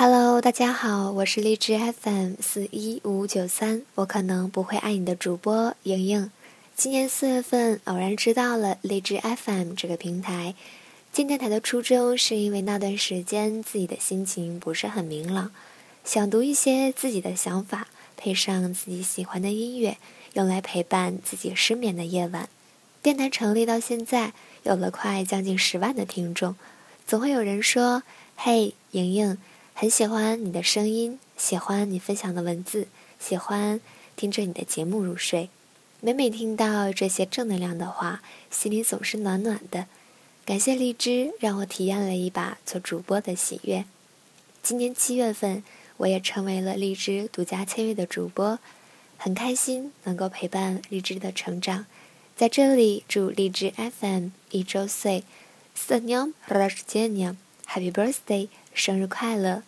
Hello，大家好，我是荔枝 FM 四一五五九三，我可能不会爱你的主播莹莹。今年四月份偶然知道了荔枝 FM 这个平台，进电台的初衷是因为那段时间自己的心情不是很明朗，想读一些自己的想法，配上自己喜欢的音乐，用来陪伴自己失眠的夜晚。电台成立到现在，有了快将近十万的听众，总会有人说：“嘿，莹莹。”很喜欢你的声音，喜欢你分享的文字，喜欢听着你的节目入睡。每每听到这些正能量的话，心里总是暖暖的。感谢荔枝，让我体验了一把做主播的喜悦。今年七月份，我也成为了荔枝独家签约的主播，很开心能够陪伴荔枝的成长。在这里，祝荔枝 FM 一周岁，四年二十 Happy Birthday，生日快乐！